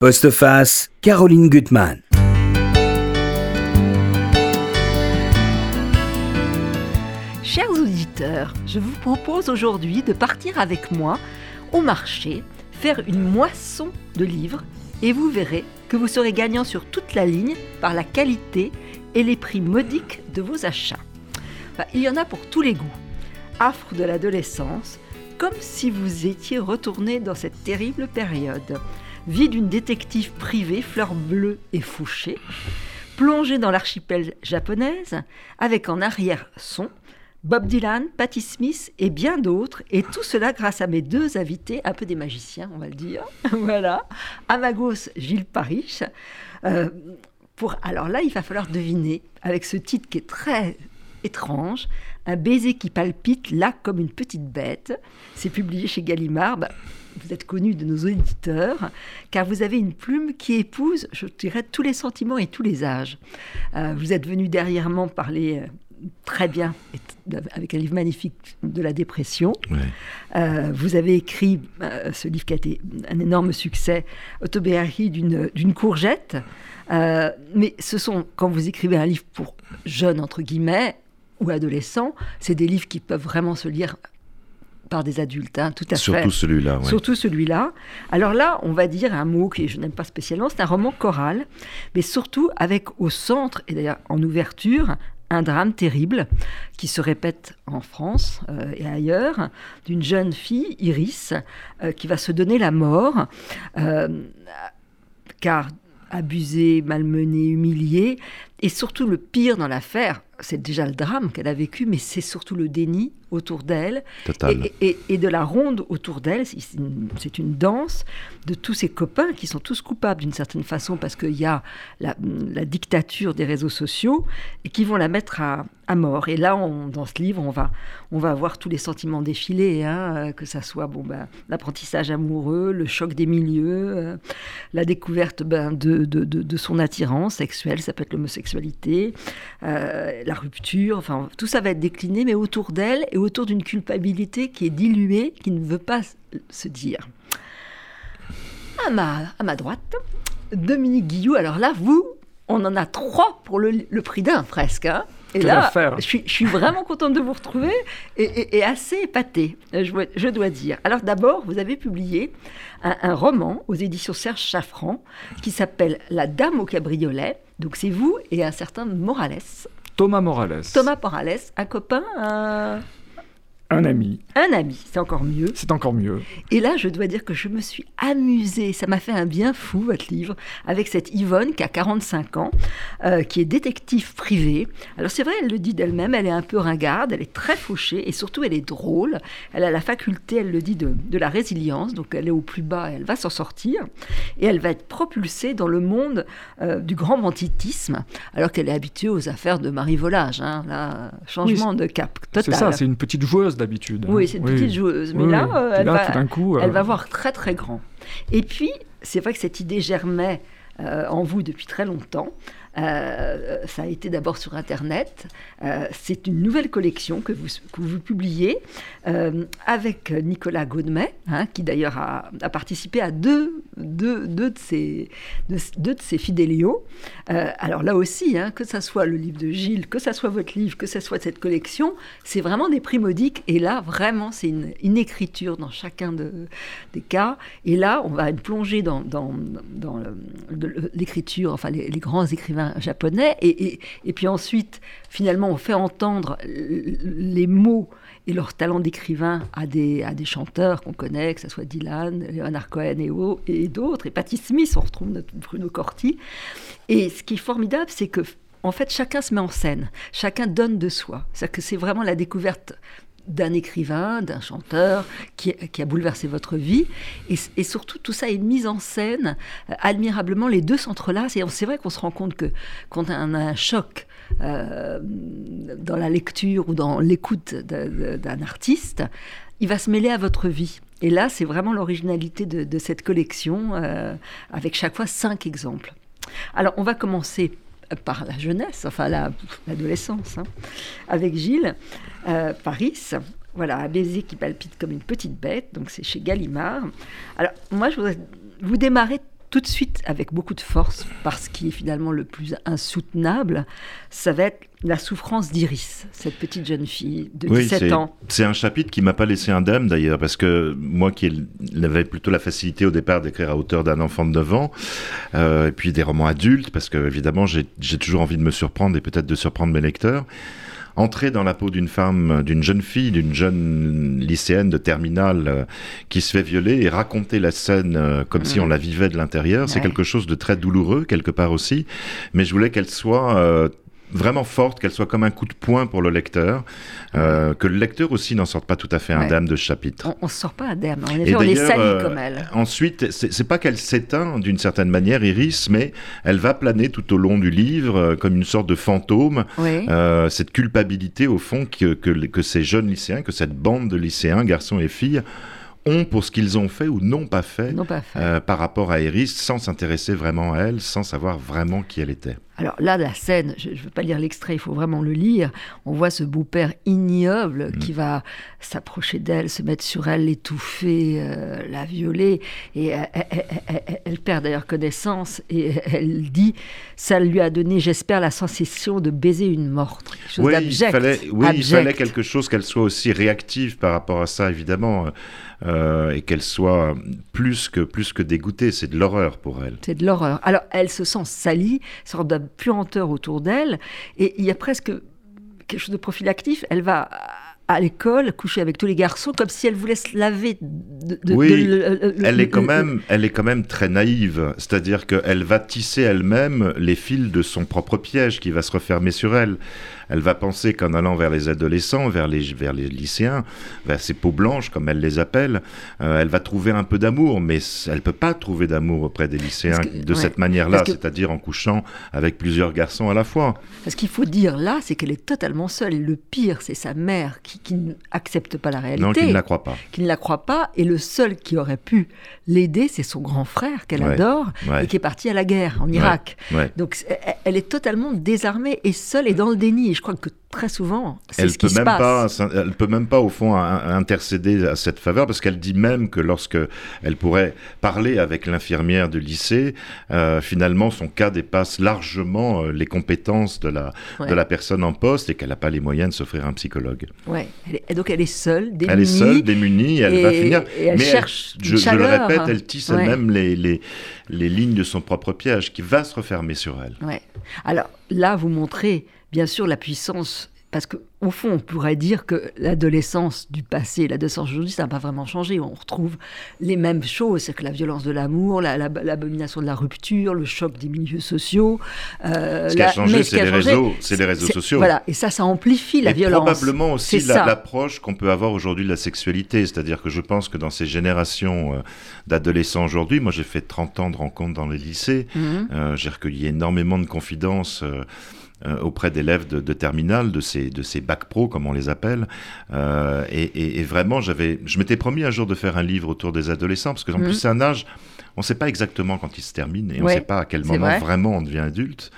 Postface, Caroline Gutmann. Chers auditeurs, je vous propose aujourd'hui de partir avec moi au marché, faire une moisson de livres et vous verrez que vous serez gagnant sur toute la ligne par la qualité et les prix modiques de vos achats. il y en a pour tous les goûts. Affre de l'adolescence, comme si vous étiez retourné dans cette terrible période. Vie d'une détective privée, fleur bleue et fouchée, plongée dans l'archipel japonaise, avec en arrière-son Bob Dylan, Patti Smith et bien d'autres, et tout cela grâce à mes deux invités, un peu des magiciens, on va le dire. voilà, à ma gauche, Gilles Parish. Euh, alors là, il va falloir deviner, avec ce titre qui est très étrange, un baiser qui palpite là comme une petite bête. C'est publié chez Gallimard. Bah, vous êtes connu de nos auditeurs, car vous avez une plume qui épouse, je dirais, tous les sentiments et tous les âges. Euh, vous êtes venu derrière moi parler euh, très bien, avec un livre magnifique de la dépression. Euh, vous avez écrit euh, ce livre qui a été un énorme succès, Autobiographie d'une courgette. Euh, mais ce sont, quand vous écrivez un livre pour jeunes, entre guillemets, ou adolescents, c'est des livres qui peuvent vraiment se lire par des adultes, hein, tout à Surtout fait. celui-là. Surtout celui-là. Alors là, on va dire un mot que je n'aime pas spécialement, c'est un roman choral, mais surtout avec au centre, et d'ailleurs en ouverture, un drame terrible qui se répète en France euh, et ailleurs, d'une jeune fille, Iris, euh, qui va se donner la mort, euh, car abusée, malmenée, humiliée, et surtout le pire dans l'affaire, c'est déjà le drame qu'elle a vécu, mais c'est surtout le déni autour d'elle et, et, de la ronde autour d'elle. C'est une, danse de tous ses copains qui sont tous coupables d'une certaine façon parce qu'il y a la, dictature des réseaux sociaux et qui vont la mettre à, mort. Et là, dans ce livre, on va, on va avoir tous les sentiments défilés, hein, euh, que ça soit bon, ben, l'apprentissage amoureux, le choc des milieux, euh, la découverte ben, de, de, de, son attirance sexuelle, ça peut être Euh, la rupture, enfin tout ça va être décliné, mais autour d'elle et autour d'une culpabilité qui est diluée, qui ne veut pas se dire. À ma, ma droite, Dominique Guillou, alors là, vous, on en a trois pour le, prix d'un presque. Hein. et là, je suis, je suis, vraiment contente de vous retrouver et, assez épatée, je, je, dois dire. Alors d'abord, vous avez publié un, un, roman aux éditions Serge Chaffran qui s'appelle La Dame au cabriolet. Donc c'est vous et un certain Morales. Thomas Morales. Thomas Morales, un copain, un ami. Un ami, c'est encore mieux. C'est encore mieux. Et là, je dois dire que je me suis amusée. Ça m'a fait un bien fou, votre livre, avec cette Yvonne qui a 45 ans, euh, qui est détective privée. Alors, c'est vrai, elle le dit d'elle-même, elle est un peu ringarde, elle est très fauchée et surtout, elle est drôle. Elle a la faculté, elle le dit, de, de la résilience. Donc, elle est au plus bas, elle va s'en sortir. Et elle va être propulsée dans le monde euh, du grand banditisme, alors qu'elle est habituée aux affaires de marivolage. Hein. Là, changement de cap total. C'est ça, c'est une petite joueuse d'habitude. Oui, c'est une petite joueuse. Mais là, euh, elle, va, coup, elle euh, va voir très très grand. Et puis, c'est vrai que cette idée germait euh, en vous depuis très longtemps. Euh, ça a été d'abord sur Internet. Euh, c'est une nouvelle collection que vous, publiez euh, avec Nicolas Gaudemet, hein, qui d'ailleurs a, participé à deux, de ses, deux, alors là aussi, hein, que ça soit le livre de Gilles, que ça soit votre livre, que ça soit cette collection, c'est vraiment des prix modiques. Et là, vraiment, c'est une, écriture dans chacun de, des cas. Et là, on va être plongé dans, l'écriture, enfin les grands écrivains japonais. Et, et, puis ensuite, finalement, on fait entendre les mots et leur talent d'écrivain à des, à des chanteurs qu'on connaît, que ce soit Dylan, Leonard Cohen et, et d'autres. Et Patti Smith, on retrouve notre Bruno Corti. Et ce qui est formidable, c'est que en fait, chacun se met en scène, chacun donne de soi. C'est que c'est vraiment la découverte d'un écrivain, d'un chanteur qui, a bouleversé votre vie. Et, surtout, tout ça est mis en scène euh, admirablement. Les deux s'entrelacent. Et c'est vrai qu'on se rend compte que quand on a un choc euh, dans la lecture ou dans l'écoute d'un artiste, il va se mêler à votre vie. Et là, c'est vraiment l'originalité de, cette collection, euh, avec chaque fois cinq exemples. Alors, on va commencer par la jeunesse, enfin l'adolescence, hein, avec Gilles, euh, Paris. Voilà, un baiser qui palpite comme une petite bête, donc c'est chez Gallimard. Alors, moi, je voudrais vous démarrer tout de suite, avec beaucoup de force, parce qu'il est finalement le plus insoutenable, ça va être la souffrance d'Iris, cette petite jeune fille de 17 ans. C'est un chapitre qui m'a pas laissé indemne d'ailleurs, parce que moi qui avais plutôt la facilité au départ d'écrire à hauteur d'un enfant de 9 ans, euh, et puis des romans adultes, parce que évidemment j'ai toujours envie de me surprendre et peut-être de surprendre mes lecteurs entrer dans la peau d'une femme, d'une jeune fille, d'une jeune lycéenne de terminale euh, qui se fait violer et raconter la scène euh, comme si mm. on la vivait de l'intérieur, c'est quelque chose de très douloureux quelque part aussi. Mais je voulais qu'elle soit euh, vraiment forte, qu'elle soit comme un coup de poing pour le lecteur, euh, que le lecteur aussi n'en sorte pas tout à fait indemne de ce chapitre. On ne sort pas indemne, on est sali euh, comme elle. Ensuite, c'est pas qu'elle s'éteint d'une certaine manière, Iris, mais elle va planer tout au long du livre euh, comme une sorte de fantôme, cette culpabilité au fond que, que, que ces jeunes lycéens, que cette bande de lycéens, garçons et filles, ont pour ce qu'ils ont fait ou n'ont pas fait, euh, par rapport à Iris, sans s'intéresser vraiment à elle, sans savoir vraiment qui elle était. Alors là, la scène, je ne veux pas lire l'extrait, il faut vraiment le lire. On voit ce beau-père ignoble mm. qui va s'approcher d'elle, se mettre sur elle, l'étouffer, euh, la violer. Et elle, perd d'ailleurs connaissance et elle dit Ça lui a donné, j'espère, la sensation de baiser une morte. oui, il fallait, oui il fallait quelque chose qu'elle soit aussi réactive par rapport à ça, évidemment. Euh, et qu'elle soit plus que, plus que dégoûtée. C'est de l'horreur pour elle. C'est de l'horreur. Alors, elle se sent salie, sorte de puanteur autour d'elle, et il y a presque quelque chose de profil actif. Elle va à l'école, coucher avec tous les garçons, comme si elle voulait se laver de, oui, elle est quand même, elle est quand même très naïve. C'est-à-dire qu'elle va tisser elle-même les fils de son propre piège qui va se refermer sur elle. Elle va penser qu'en allant vers les adolescents, vers les, vers les lycéens, vers ces peaux blanches, comme elle les appelle, euh, elle va trouver un peu d'amour, mais elle peut pas trouver d'amour auprès des lycéens de cette manière-là, c'est-à-dire en couchant avec plusieurs garçons à la fois. Ce qu'il faut dire là, c'est qu'elle est totalement seule. Et le pire, c'est sa mère qui qui n'accepte pas la réalité. Non, qui ne la croit pas. Qui ne la croit pas. Et le seul qui aurait pu l'aider, c'est son grand frère qu'elle adore et qui est parti à la guerre en Irak. Donc elle est totalement désarmée et seule et dans le déni. Je crois que très souvent, c'est ce qui se passe. Pas, elle peut même pas, au fond, intercéder à cette faveur, parce qu'elle dit même que lorsque elle pourrait parler avec l'infirmière de lycée, euh, finalement, son cas dépasse largement euh, les compétences de la, de la personne en poste et qu'elle n'a pas les moyens de s'offrir un psychologue. Ouais. et donc elle est seule, démunie. Elle est seule, démunie, elle va finir. Et elle cherche je, je, le répète, elle tisse elle-même les, les, les lignes de son propre piège qui va se refermer sur elle. Ouais. Alors là, vous montrez bien sûr la puissance parce qu'au fond, on pourrait dire que l'adolescence du passé et l'adolescence d'aujourd'hui, ça n'a pas vraiment changé. On retrouve les mêmes choses, c'est que la violence de l'amour, l'abomination de la rupture, le choc des milieux sociaux. Euh, ce qui a changé, c'est les, réseaux, les réseaux sociaux. Voilà, et ça, ça amplifie la et violence. probablement aussi l'approche qu'on peut avoir aujourd'hui de la sexualité. C'est-à-dire que je pense que dans ces générations euh, d'adolescents aujourd'hui, moi j'ai fait 30 ans de rencontres dans les lycées, mhm. euh, j'ai recueilli énormément de confidences. Euh, auprès d'élèves de, de, terminale, de ces, de ces bacs pro, comme on les appelle. Euh, et, et, vraiment, j'avais, je m'étais promis un jour de faire un livre autour des adolescents, parce que en plus, mhm. c'est un âge, on ne sait pas exactement quand il se termine, et on ne sait pas à quel moment vraiment on devient adulte.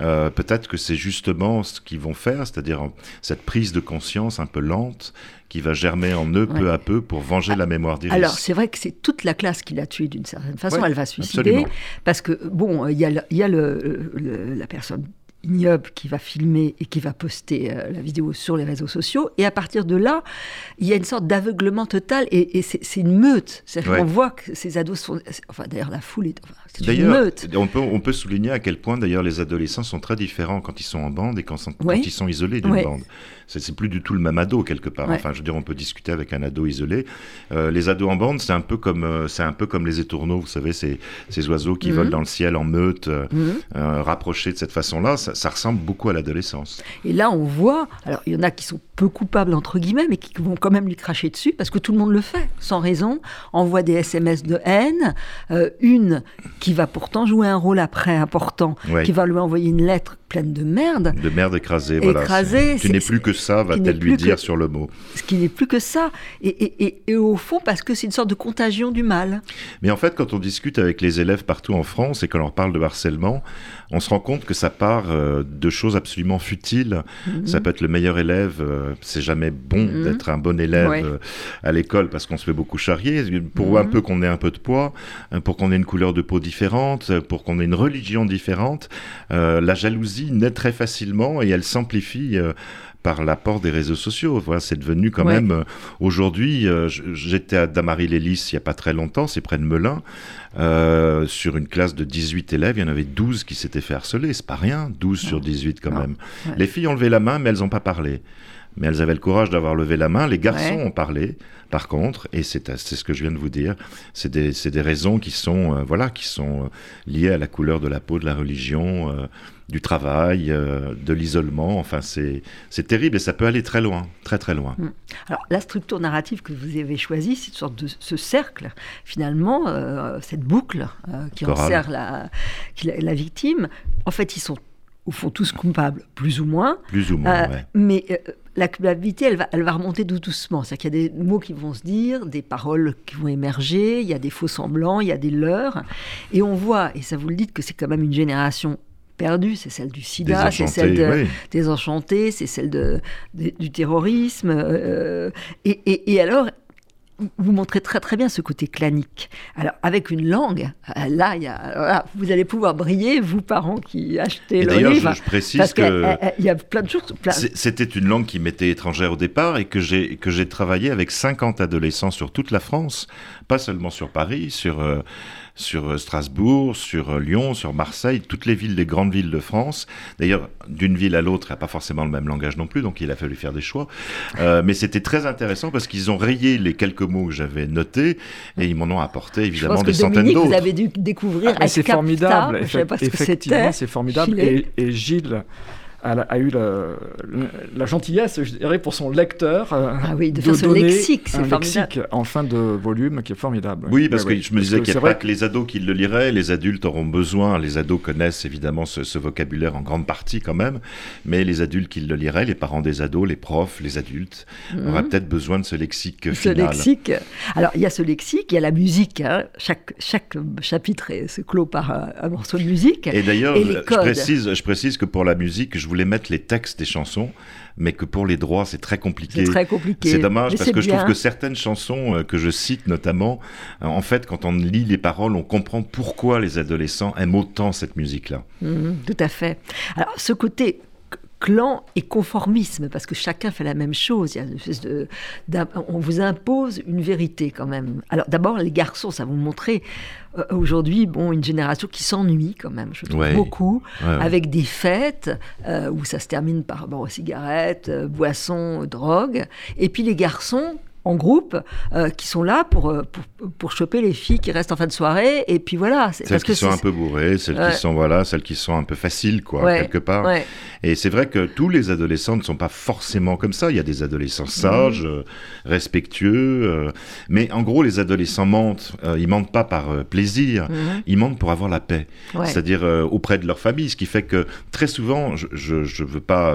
Euh, peut-être que c'est justement ce qu'ils vont faire, c'est-à-dire cette prise de conscience un peu lente qui va germer en eux peu à peu pour venger la mémoire d'Iris. Alors c'est vrai que c'est toute la classe qui l'a tué d'une certaine façon. Elle va se suicider parce que bon, il y a, y a le, la personne ignoble qui va filmer et qui va poster euh, la vidéo sur les réseaux sociaux. Et à partir de là, il y a une sorte d'aveuglement total et, c'est une meute. C'est-à-dire qu'on voit que ces ados sont... Enfin, d'ailleurs, la foule est... c'est une meute. On peut, on peut souligner à quel point, d'ailleurs, les adolescents sont très différents quand ils sont en bande et quand, quand ils sont isolés d'une bande. C'est plus du tout le même ado, quelque part. Enfin, je veux dire, on peut discuter avec un ado isolé. Euh, les ados en bande, c'est un, peu comme, euh, c'est un peu comme les étourneaux, vous savez, ces, ces oiseaux qui mhm. volent dans le ciel en meute, mhm. rapprochés de cette façon-là. Ça, ça ressemble beaucoup à l'adolescence. Et là, on voit, alors il y en a qui sont peu coupables, entre guillemets, mais qui vont quand même lui cracher dessus, parce que tout le monde le fait, sans raison, envoie des SMS de haine, euh, une qui va pourtant jouer un rôle après important, qui va lui envoyer une lettre pleine de merde. De merde écrasée, voilà. Écrasée. Tu n'es plus que ça, va-t-elle lui dire sur le mot. Ce qui n'est plus que ça. Et, et, et, au fond, parce que c'est une sorte de contagion du mal. Mais en fait, quand on discute avec les élèves partout en France et qu'on leur parle de harcèlement, on se rend compte que ça part euh, de choses absolument futiles. Mhm. Ça peut être le meilleur élève. euh, c'est jamais bon Mhm. d'être un bon élève Ouais. euh, à l'école parce qu'on se fait beaucoup charrier. Pour un Mhm. peu qu'on ait un peu de poids, pour qu'on ait une couleur de peau différente, pour qu'on ait une religion différente, la jalousie naît très facilement et elle s'amplifie. Par l'apport des réseaux sociaux. Voilà, c'est devenu quand Ouais. même euh, aujourd'hui. euh, J'étais à Damary-les-Lys il y a pas très longtemps, c'est près de Melun. Euh, sur une classe de 18 élèves, il y en avait 12 qui s'étaient fait harceler. C'est pas rien, 12 sur 18 quand même. Les filles ont levé la main, mais elles n'ont pas parlé. Mais elles avaient le courage d'avoir levé la main. Les garçons Ouais. ont parlé, par contre, et c'est ce que je viens de vous dire. C'est des, des raisons qui sont, euh, voilà, qui sont euh, liées à la couleur de la peau, de la religion, euh, du travail, euh, de l'isolement. Enfin, c'est terrible et ça peut aller très loin, très très loin. Alors, la structure narrative que vous avez choisie, c'est une sorte de ce cercle, finalement, cette boucle qui Chorale. enserre la, qui- la, la victime. En fait, ils sont au fond tous coupables, plus ou moins. Plus ou moins, Euh, ouais. Mais euh, la culpabilité, elle va, elle va remonter tout doucement. C'est-à-dire qu'il y a des mots qui vont se dire, des paroles qui vont émerger, il y a des faux semblants, il y a des leurres. Et on voit, et ça vous le dites, que c'est quand même une génération perdue. C'est celle du sida, c'est celle de, oui. des enchantés, c'est celle de, de- du terrorisme. euh, et, et- et alors, vous montrez très très bien ce côté clanique. Alors, avec une langue, euh, là, il y a, alors là, vous allez pouvoir briller, vous parents qui achetez Et le d'ailleurs, livre. je, je précise parce qu'il que y a plein de choses. plein- c'était une langue qui m'était étrangère au départ et que j'ai que j'ai travaillé avec 50 adolescents sur toute la France, pas seulement sur Paris, sur euh, sur euh, Strasbourg, sur euh, Lyon, sur Marseille, toutes les villes, les grandes villes de France. D'ailleurs, d'une ville à l'autre, il n'y a pas forcément le même langage non plus, donc il a fallu faire des choix. Euh, mais c'était très intéressant parce qu'ils ont rayé les quelques mots que j'avais notés et ils m'en ont apporté Je évidemment pense que des centaines Dominique, vous d'autres. avez dû découvrir Ah, c'est formidable, Je ne savais pas ce que effectivement, c'était. c'est formidable. Et Gilles a, a eu la, la gentillesse, je dirais, pour son lecteur, euh, Ah oui, de faire ce donner lexique, c'est un formidable. lexique en fin de volume qui est formidable. Oui, parce Oui, que oui. je me disais qu'il n'y a pas que les ados qui le liraient, les adultes auront besoin, les ados connaissent évidemment ce, ce vocabulaire en grande partie quand même, mais les adultes qui le liraient, les parents des ados, les profs, les adultes, Mhm. auraient peut-être besoin de ce lexique Ce final. lexique. Alors, il y a ce lexique, il y a la musique. hein. Chaque, chaque chapitre se clôt par un, un morceau de musique. Et d'ailleurs, précise, je précise que pour la musique, je voulais mettre les textes des chansons, mais que pour les droits, c'est très compliqué. C'est très compliqué. C'est dommage parce que je trouve que certaines chansons euh, que je cite notamment, euh, en fait, quand on lit les paroles, on comprend pourquoi les adolescents aiment autant cette musique-là. Mhm, tout à fait. Alors, ce côté clan et conformisme, parce que chacun fait la même chose. Il y a une espèce de, on vous impose une vérité quand même. Alors, d'abord, les garçons, ça vous montrer euh, aujourd'hui, bon, une génération qui s'ennuie quand même, je trouve Ouais. beaucoup, Ouais, ouais. avec des fêtes euh, où ça se termine par bon, cigarettes, euh, boissons, drogue, et puis les garçons en groupe euh, qui sont là pour, euh, pour, pour choper les filles qui restent en fin de soirée et puis voilà Celles parce que qui sont c'est- un peu bourrées, celles Ouais. qui sont voilà, celles qui sont un peu faciles quoi, Ouais, quelque part. ouais. Et c'est vrai que tous les adolescents ne sont pas forcément comme ça. Il y a des adolescents sages, euh, respectueux, euh, mais en gros les adolescents mentent. Euh, ils mentent pas par plaisir, Mhm. ils mentent pour avoir la paix, c'est-à-dire auprès de leur famille. Ce qui fait que très souvent, je je, je veux pas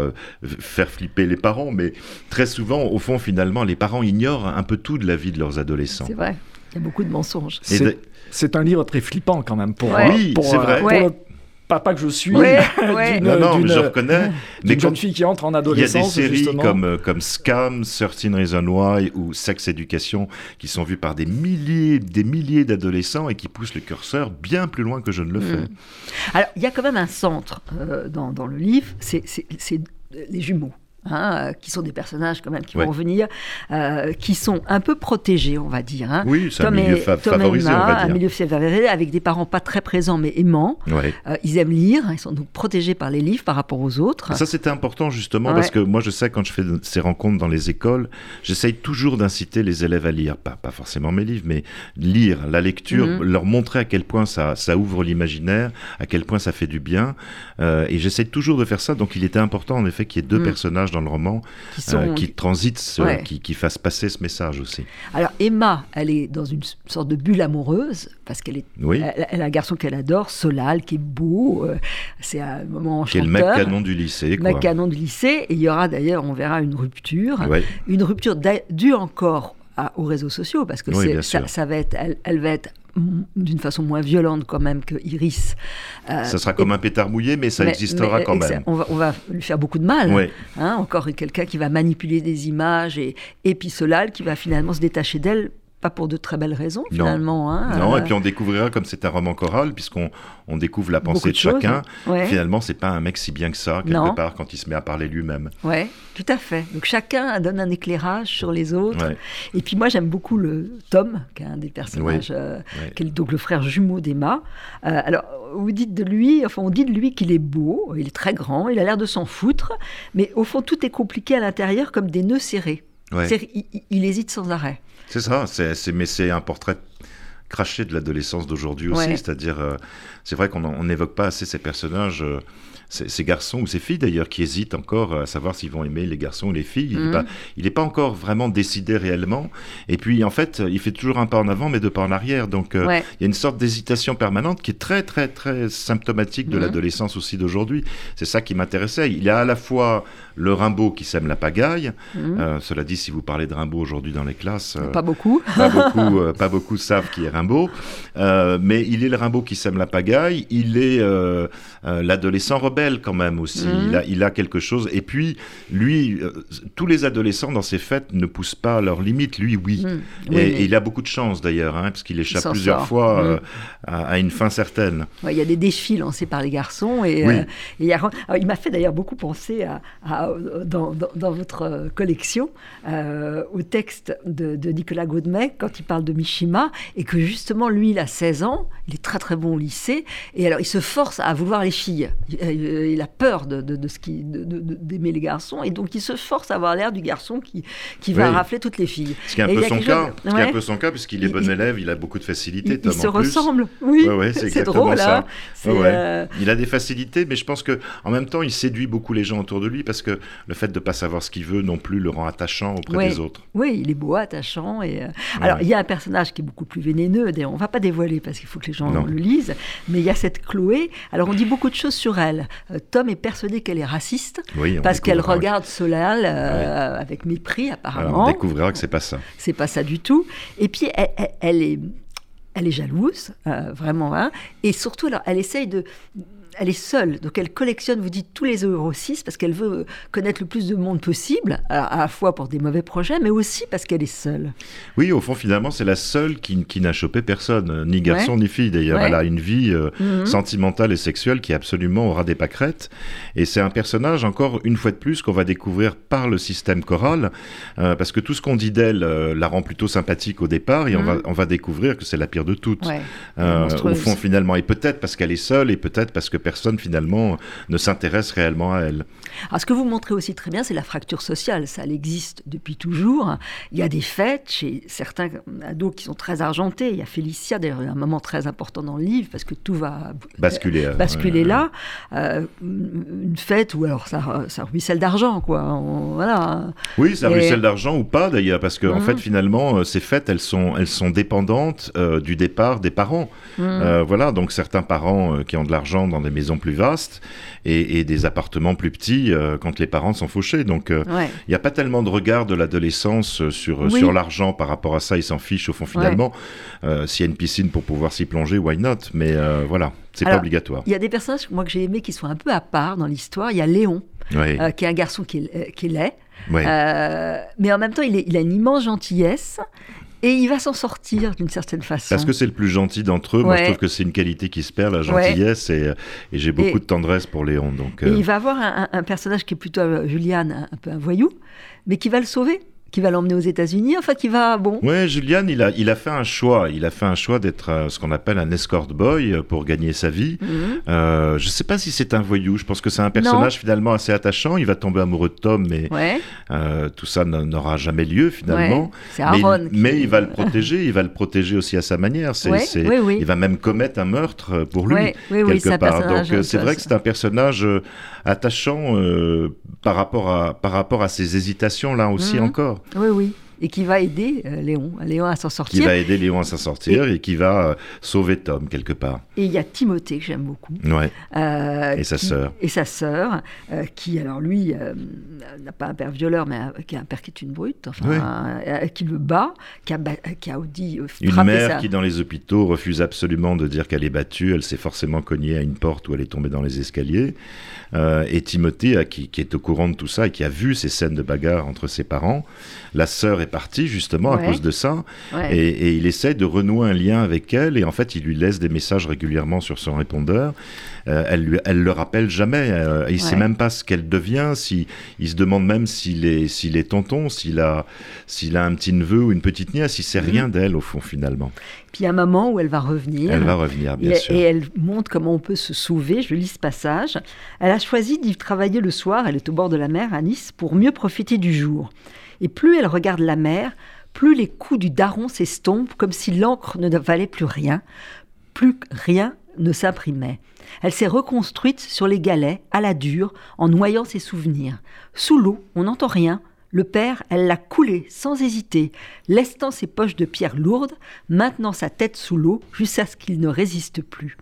faire flipper les parents, mais très souvent, au fond, finalement, les parents ignorent un peu tout de la vie de leurs adolescents. C'est vrai. Il y a beaucoup de mensonges. C'est de- c'est un livre très flippant quand même pour, Ouais. euh, Oui, pour, c'est vrai. pour Ouais. le papa que je suis. Ouais, ouais. d'une- Non, non, mais d'une- je reconnais. Mais d'une jeune quand- fille qui entre en Il y a des adolescence séries justement. comme, euh, comme Scam, 13 Reasons Why ou Sex Education qui sont vues par des milliers, des milliers d'adolescents et qui poussent le curseur bien plus loin que je ne le fais. Mm. Alors, il y a quand même un centre euh, dans, dans le livre, c'est c'est- c'est les jumeaux. Hein, euh, qui sont des personnages quand même qui Ouais. vont venir, euh, qui sont un peu protégés, on va dire. hein. Oui, c'est un milieu et- fa- favorisé, on Emma, va un milieu favorisé avec des parents pas très présents mais aimants. Ouais. Euh, ils aiment lire, ils sont donc protégés par les livres par rapport aux autres. Ça, c'était important justement Ouais. parce que moi, je sais, quand je fais ces rencontres dans les écoles, j'essaye toujours d'inciter les élèves à lire. Pas, pas forcément mes livres, mais lire, la lecture, Mhm. leur montrer à quel point ça, ça ouvre l'imaginaire, à quel point ça fait du bien. Euh, et j'essaye toujours de faire ça. Donc, il était important, en effet, qu'il y ait deux Mhm. personnages dans le roman qui sont, euh, qui transitent, ce- Ouais. qui, qui fassent passer ce message aussi. Alors Emma, elle est dans une sorte de bulle amoureuse parce qu'elle est, Oui. elle, elle a un garçon qu'elle adore, Solal, qui est beau. euh, c'est un moment Qui est le mec canon du lycée. Mec canon du lycée. Et il y aura d'ailleurs, on verra une rupture, Ouais. une rupture due encore à- aux réseaux sociaux parce que Oui, ça, va être, elle, elle va être d'une façon moins violente quand même que Iris. Euh, ça sera comme un pétard mouillé, mais ça existera quand même. On va, on va, lui faire beaucoup de mal. Hein, encore quelqu'un qui va manipuler des images et, et puis qui va finalement se détacher d'elle pas pour de très belles raisons finalement. Hein, non, et euh. puis on découvrira comme c'est un roman choral, puisqu'on on découvre la pensée de, chacun. Finalement, c'est pas un mec si bien que ça quelque part quand il se met à parler lui-même. Ouais, tout à fait. Donc chacun donne un éclairage sur les autres. Et puis moi j'aime beaucoup le Tom, qui est un des personnages, euh, qui est donc le frère jumeau d'Emma. Euh, alors vous dites de lui, enfin on dit de lui qu'il est beau, il est très grand, il a l'air de s'en foutre, mais au fond tout est compliqué à l'intérieur comme des nœuds serrés. Il, il, hésite sans arrêt. C'est ça, c'est, mais c'est un portrait craché de l'adolescence d'aujourd'hui aussi, c'est-à-dire, euh, c'est vrai qu'on n'évoque pas assez ces personnages. Euh, ces, garçons ou ces filles d'ailleurs qui hésitent encore à savoir s'ils vont aimer les garçons ou les filles. Il n'est pas, mhm. encore vraiment décidé réellement. Et puis en fait, il fait toujours un pas en avant mais deux pas en arrière. Donc euh, il y a une sorte d'hésitation permanente qui est très très très symptomatique de mhm. l'adolescence aussi d'aujourd'hui. C'est ça qui m'intéressait. Il y a à la fois le Rimbaud qui sème la pagaille. Mhm. Euh, cela dit, si vous parlez de Rimbaud aujourd'hui dans les classes, euh, pas beaucoup, pas beaucoup, pas beaucoup savent qui est Rimbaud. mais il est le Rimbaud qui sème la pagaille. Il est l'adolescent rebelle quand même aussi. Mhm. Il, a, il a quelque chose. Et puis, lui, euh, tous les adolescents dans ces fêtes ne poussent pas leurs limites. Lui, oui. Mhm. et, il a beaucoup de chance d'ailleurs, hein, parce qu'il échappe plusieurs fois mhm. euh, à, une fin certaine. il y a des défis lancés par les garçons. Et, euh, il, m'a fait d'ailleurs beaucoup penser à, dans, dans, votre collection au texte de, de Nicolas Gaudemec quand il parle de Mishima et que justement, lui, il a 16 ans, il est très très bon au lycée. Et alors, il se force à vouloir les filles. Euh, il a peur de, de, ce qui, d'aimer les garçons, et donc il se force à avoir l'air du garçon qui, qui va rafler toutes les filles. Ce qui est un, peu son, cas, ce qui est un peu son cas, puisqu'il est bon élève, il a beaucoup de facilité. Il, se ressemble, oui, c'est drôle. Ça. Hein. Euh, il a des facilités, mais je pense que en même temps, il séduit beaucoup les gens autour de lui, parce que le fait de ne pas savoir ce qu'il veut non plus le rend attachant auprès des autres. Oui, il est beau, attachant. Et, euh, Alors, il y a un personnage qui est beaucoup plus vénéneux, on ne va pas dévoiler, parce qu'il faut que les gens le lisent, mais il y a cette Chloé, alors on dit beaucoup de choses sur elle. Tom est persuadé qu'elle est raciste parce qu'elle regarde Solal euh, avec mépris apparemment. on découvrira que c'est pas ça. C'est pas ça du tout. Et puis elle, est elle est jalouse, euh, vraiment, hein. et surtout, alors, elle essaye de, elle est seule, donc elle collectionne, vous dites, tous les 6 parce qu'elle veut connaître le plus de monde possible, à, la fois pour des mauvais projets, mais aussi parce qu'elle est seule. Oui, au fond, finalement, c'est la seule qui, n'a chopé personne, ni garçon ni fille d'ailleurs. Elle a une vie euh, mhm. sentimentale et sexuelle qui est absolument aura des pâquerettes. Et c'est un personnage, encore une fois de plus, qu'on va découvrir par le système choral, euh, parce que tout ce qu'on dit d'elle euh, la rend plutôt sympathique au départ, et on, va, mhm. on va découvrir que c'est la pire de toutes, au fond, finalement. Et peut-être parce qu'elle est seule, et peut-être parce que personne finalement ne s'intéresse réellement à elle. Alors, ce que vous montrez aussi très bien, c'est la fracture sociale. Ça, elle existe depuis toujours. Il y a des fêtes chez certains ados qui sont très argentés. Il y a Félicia, d'ailleurs, un moment très important dans le livre parce que tout va basculer, euh, basculer là. Euh, une fête où alors ça, ça ruisselle d'argent, quoi. voilà. Oui, ça ruisselle d'argent ou pas d'ailleurs, parce que en fait, mhm. finalement, euh, ces fêtes, elles sont, elles sont dépendantes du départ des parents. Mhm. voilà, donc certains parents qui ont de l'argent dans des maisons plus vastes et, des appartements plus petits euh, quand les parents sont fauchés. Donc euh, il n'y a pas tellement de regard de l'adolescence euh, sur, sur l'argent par rapport à ça. Ils s'en fichent au fond finalement. S'il y a une piscine pour pouvoir s'y plonger, why not? Mais voilà, c'est pas obligatoire. Il y a des personnages moi que j'ai aimé qui sont un peu à part dans l'histoire. Il y a Léon, qui est un garçon qui est, qui est laid. mais en même temps, il, il, a une immense gentillesse. Et il va s'en sortir d'une certaine façon. Parce que c'est le plus gentil d'entre eux. Moi, je trouve que c'est une qualité qui se perd, la gentillesse. Et, j'ai beaucoup de tendresse pour Léon. Donc, et il va avoir un, un, personnage qui est plutôt, euh, Juliane, un peu un voyou, mais qui va le sauver qui va l'emmener aux États-Unis, enfin qui va bon. Ouais, Julian, il a, il a fait un choix. Il a fait un choix d'être euh, ce qu'on appelle un escort boy euh, pour gagner sa vie. Mhm. Euh, je ne sais pas si c'est un voyou. Je pense que c'est un personnage finalement assez attachant. Il va tomber amoureux de Tom, mais tout ça n'aura jamais lieu finalement. C'est Aaron. Mais, il va le protéger. il va le protéger aussi à sa manière. C'est, Il va même commettre un meurtre pour lui quelque part. Donc c'est vrai que c'est un personnage attachant par rapport à par rapport à ses hésitations là aussi mhm. encore. Oui, oui. et qui va aider euh, Léon, Léon à s'en sortir. Qui va aider Léon à s'en sortir et, qui va euh, sauver Tom quelque part. Et il y a Timothée que j'aime beaucoup. Ouais. Euh, et sa qui- sœur. Et sa sœur, qui alors lui n'a pas un père violeur, mais un- qui a un père qui est une brute, enfin, Ouais. qui le bat, qui a, qui a dit Une mère sa- qui, dans les hôpitaux, refuse absolument de dire qu'elle est battue. Elle s'est forcément cognée à une porte où elle est tombée dans les escaliers. Euh, et Timothée, euh, qui, qui est au courant de tout ça et qui a vu ces scènes de bagarre entre ses parents, la sœur est partie justement à cause de ça. Ouais. Et, et il essaie de renouer un lien avec elle. Et en fait, il lui laisse des messages régulièrement sur son répondeur. Euh, elle, lui, elle le rappelle jamais. Euh, il sait Ouais. même pas ce qu'elle devient. Si, il se demande même s'il est, s'il est tonton, s'il a, s'il a un petit neveu ou une petite nièce. Il sait Mhm. rien d'elle au fond finalement. Puis il y a un moment où elle va revenir. Elle va revenir, bien et, sûr. et elle montre comment on peut se sauver. Je lis ce passage. Elle a choisi d'y travailler le soir. Elle est au bord de la mer à Nice pour mieux profiter du jour. Et plus elle regarde la mer, plus les coups du daron s'estompent comme si l'encre ne valait plus rien, plus rien ne s'imprimait. Elle s'est reconstruite sur les galets, à la dure, en noyant ses souvenirs. Sous l'eau, on n'entend rien. Le père, elle l'a coulé sans hésiter, lestant ses poches de pierre lourdes, maintenant sa tête sous l'eau jusqu'à ce qu'il ne résiste plus.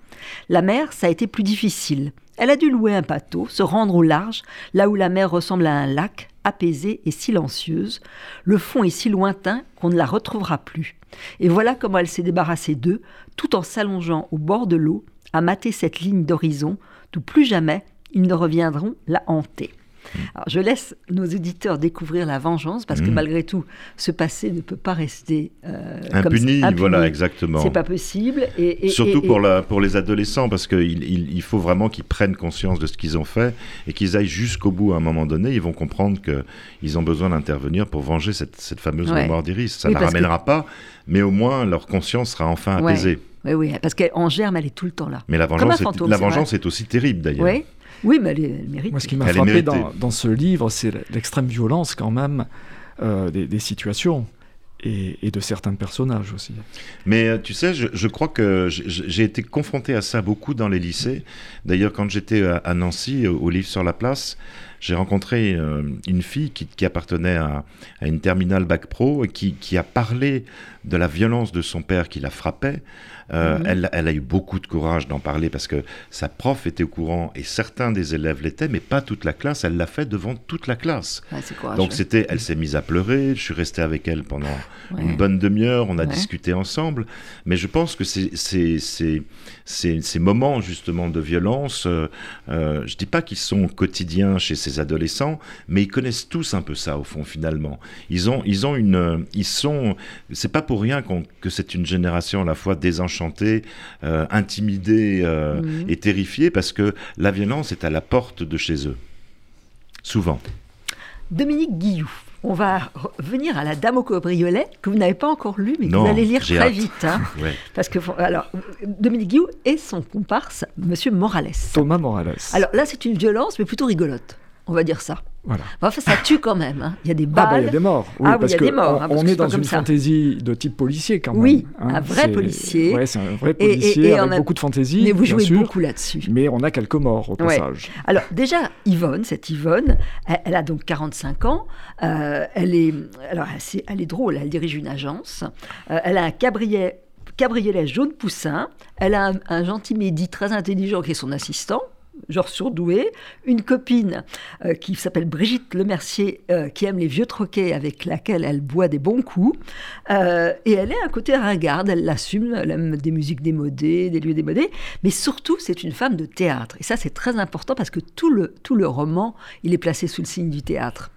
La mer, ça a été plus difficile. Elle a dû louer un bateau, se rendre au large, là où la mer ressemble à un lac, apaisée et silencieuse. Le fond est si lointain qu'on ne la retrouvera plus. Et voilà comment elle s'est débarrassée d'eux, tout en s'allongeant au bord de l'eau, à mater cette ligne d'horizon, d'où plus jamais ils ne reviendront la hanter. Alors, je laisse nos éditeurs découvrir la vengeance parce que Mm. malgré tout, ce passé ne peut pas rester euh, comme Impuni, ça, voilà, exactement. C'est pas possible. Et, et- Surtout et- pour, et- la, pour les adolescents, parce qu'il il, il faut vraiment qu'ils prennent conscience de ce qu'ils ont fait et qu'ils aillent jusqu'au bout à un moment donné. Ils vont comprendre qu'ils ont besoin d'intervenir pour venger cette, cette fameuse Ouais. mémoire d'Iris. Ça Oui, ne la que- ramènera pas, mais au moins leur conscience sera enfin Ouais. apaisée. Oui, oui, parce qu'en germe, elle est tout le temps là. Mais la vengeance, fantôme, est, la vengeance est aussi terrible d'ailleurs. Oui, oui, mais elle, est- elle mérite. Moi, ce qui m'a frappé dans, dans ce livre, c'est l'extrême violence quand même euh, des, des situations et, et de certains personnages aussi. Mais euh, tu sais, je, je crois que j'ai- j'ai été confronté à ça beaucoup dans les lycées. D'ailleurs, quand j'étais à, à Nancy, au, au livre sur la place, j'ai rencontré euh, une fille qui, qui appartenait à, à une terminale bac pro et qui, qui a parlé de la violence de son père qui la frappait. Euh, Mhm. elle, elle a eu beaucoup de courage d'en parler parce que sa prof était au courant et certains des élèves l'étaient, mais pas toute la classe. Elle l'a fait devant toute la classe. Ouais. Donc c'était, elle s'est mise à pleurer. Je suis resté avec elle pendant Ouais. une bonne demi-heure. On a Ouais. discuté ensemble. Mais je pense que ces moments justement de violence. Euh, euh, je dis pas qu'ils sont quotidiens chez ces adolescents, mais ils connaissent tous un peu ça au fond finalement. Ils ont, ils ont une, ils sont. C'est pas pour rien que c'est une génération à la fois désenchantée, euh, intimidée euh, Mhm. et terrifiée parce que la violence est à la porte de chez eux. Souvent. Dominique Guillou. On va revenir à La Dame au cabriolet, que vous n'avez pas encore lu, mais que Non, vous allez lire très hâte. vite. hein. Ouais. parce que, alors, Dominique Guillou et son comparse, Monsieur Morales. Thomas Morales. Alors là, c'est une violence, mais plutôt rigolote. On va dire ça. Voilà. Enfin, ça tue quand même. hein. Il y a des Ah, bah, balles. il y a des morts. Oui, Ah oui, parce il y a des morts, on, hein, parce on que est dans une ça. fantaisie de type policier quand même. Oui, hein. un vrai policier. Ouais, c'est un vrai Et- et- policier et on avec a- beaucoup de fantaisie. mais vous bien jouez sûr, beaucoup là-dessus. Mais on a quelques morts au Ouais. passage. Alors déjà, Yvonne, cette Yvonne, elle, elle a donc 45 ans. euh, elle, est, alors, elle, c'est- elle est drôle, elle dirige une agence. euh, elle a un cabriolet, cabriolet jaune poussin. Elle a un, un gentil médi très intelligent qui est son assistant genre surdoué, une copine euh, qui s'appelle Brigitte Lemercier, euh, qui aime les vieux troquets avec laquelle elle boit des bons coups, Euh, et elle est un côté ringarde, elle l'assume, elle aime des musiques démodées, des lieux démodés, mais surtout c'est une femme de théâtre, et ça c'est très important parce que tout le, tout le roman, il est placé sous le signe du théâtre.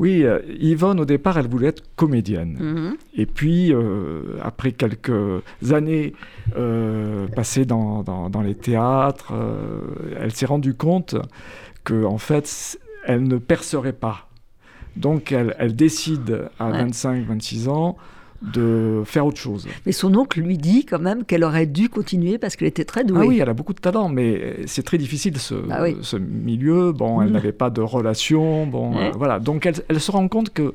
Oui, euh, Yvonne, au départ, elle voulait être comédienne. Mhm. Et puis, euh, après quelques années euh, passées dans, dans- dans les théâtres, elle s'est rendue compte que, en fait, elle ne percerait pas. Donc, elle, elle décide à Ouais. 25-26 ans de faire autre chose. Mais son oncle lui dit quand même qu'elle aurait dû continuer parce qu'elle était très douée. Ah oui, elle a beaucoup de talent, mais c'est très difficile ce, bah ce milieu. Bon, elle mmh. n'avait pas de relation. Bon, euh, voilà. Donc elle, elle, se rend compte que,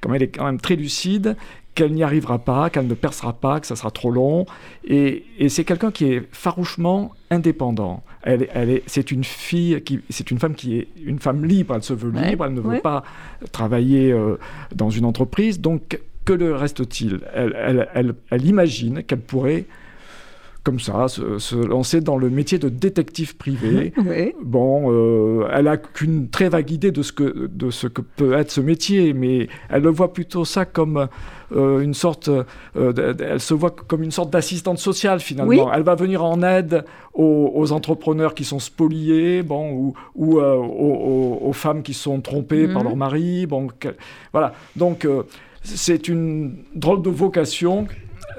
comme elle est quand même très lucide, qu'elle n'y arrivera pas, qu'elle ne percera pas, que ça sera trop long. Et, et c'est quelqu'un qui est farouchement indépendant. Elle, elle est, c'est une fille qui, c'est une femme qui est une femme libre. Elle se veut libre. Elle ne veut pas travailler euh, dans une entreprise. Donc que le reste-t-il elle, elle, elle, imagine qu'elle pourrait comme ça, se, lancer dans le métier de détective privé. Bon, euh, elle a qu'une très vague idée de ce, que, de ce que peut être ce métier, mais elle le voit plutôt ça comme euh, une sorte, euh, elle se voit comme une sorte d'assistante sociale finalement. Elle va venir en aide aux, entrepreneurs qui sont spoliés, bon, ou, ou aux, femmes qui sont trompées par mhm. leur mari. Bon, voilà. Donc c'est une drôle de vocation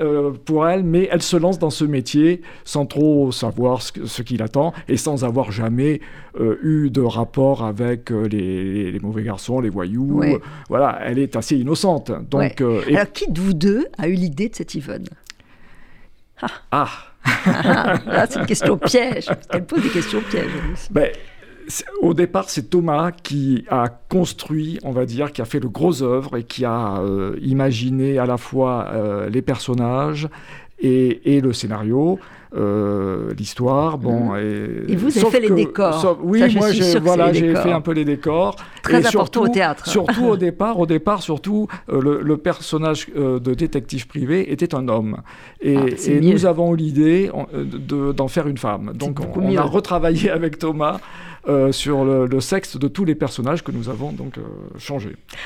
euh, pour elle, mais elle se lance dans ce métier sans trop savoir ce, qu'il attend et sans avoir jamais euh, eu de rapport avec euh, les, mauvais garçons, les voyous. voilà, elle est assez innocente. Donc, Alors, qui de vous deux a eu l'idée de cette Yvonne? Ah, ah. ah c'est une question piège. Elle pose des questions pièges. Ben, au départ, c'est Thomas qui a construit, on va dire, qui a fait le gros œuvre et qui a euh, imaginé à la fois euh, les personnages et, le scénario. Euh, l'histoire. Bon, et, et vous avez fait les décors. oui, moi j'ai voilà, j'ai fait un peu les décors. Très important au théâtre. Surtout au départ, au départ surtout le, personnage de détective privé était un homme. Et, ah, nous avons eu l'idée d'en faire une femme. Donc on, on a retravaillé avec Thomas. Euh, sur le, sexe de tous les personnages que nous avons donc euh.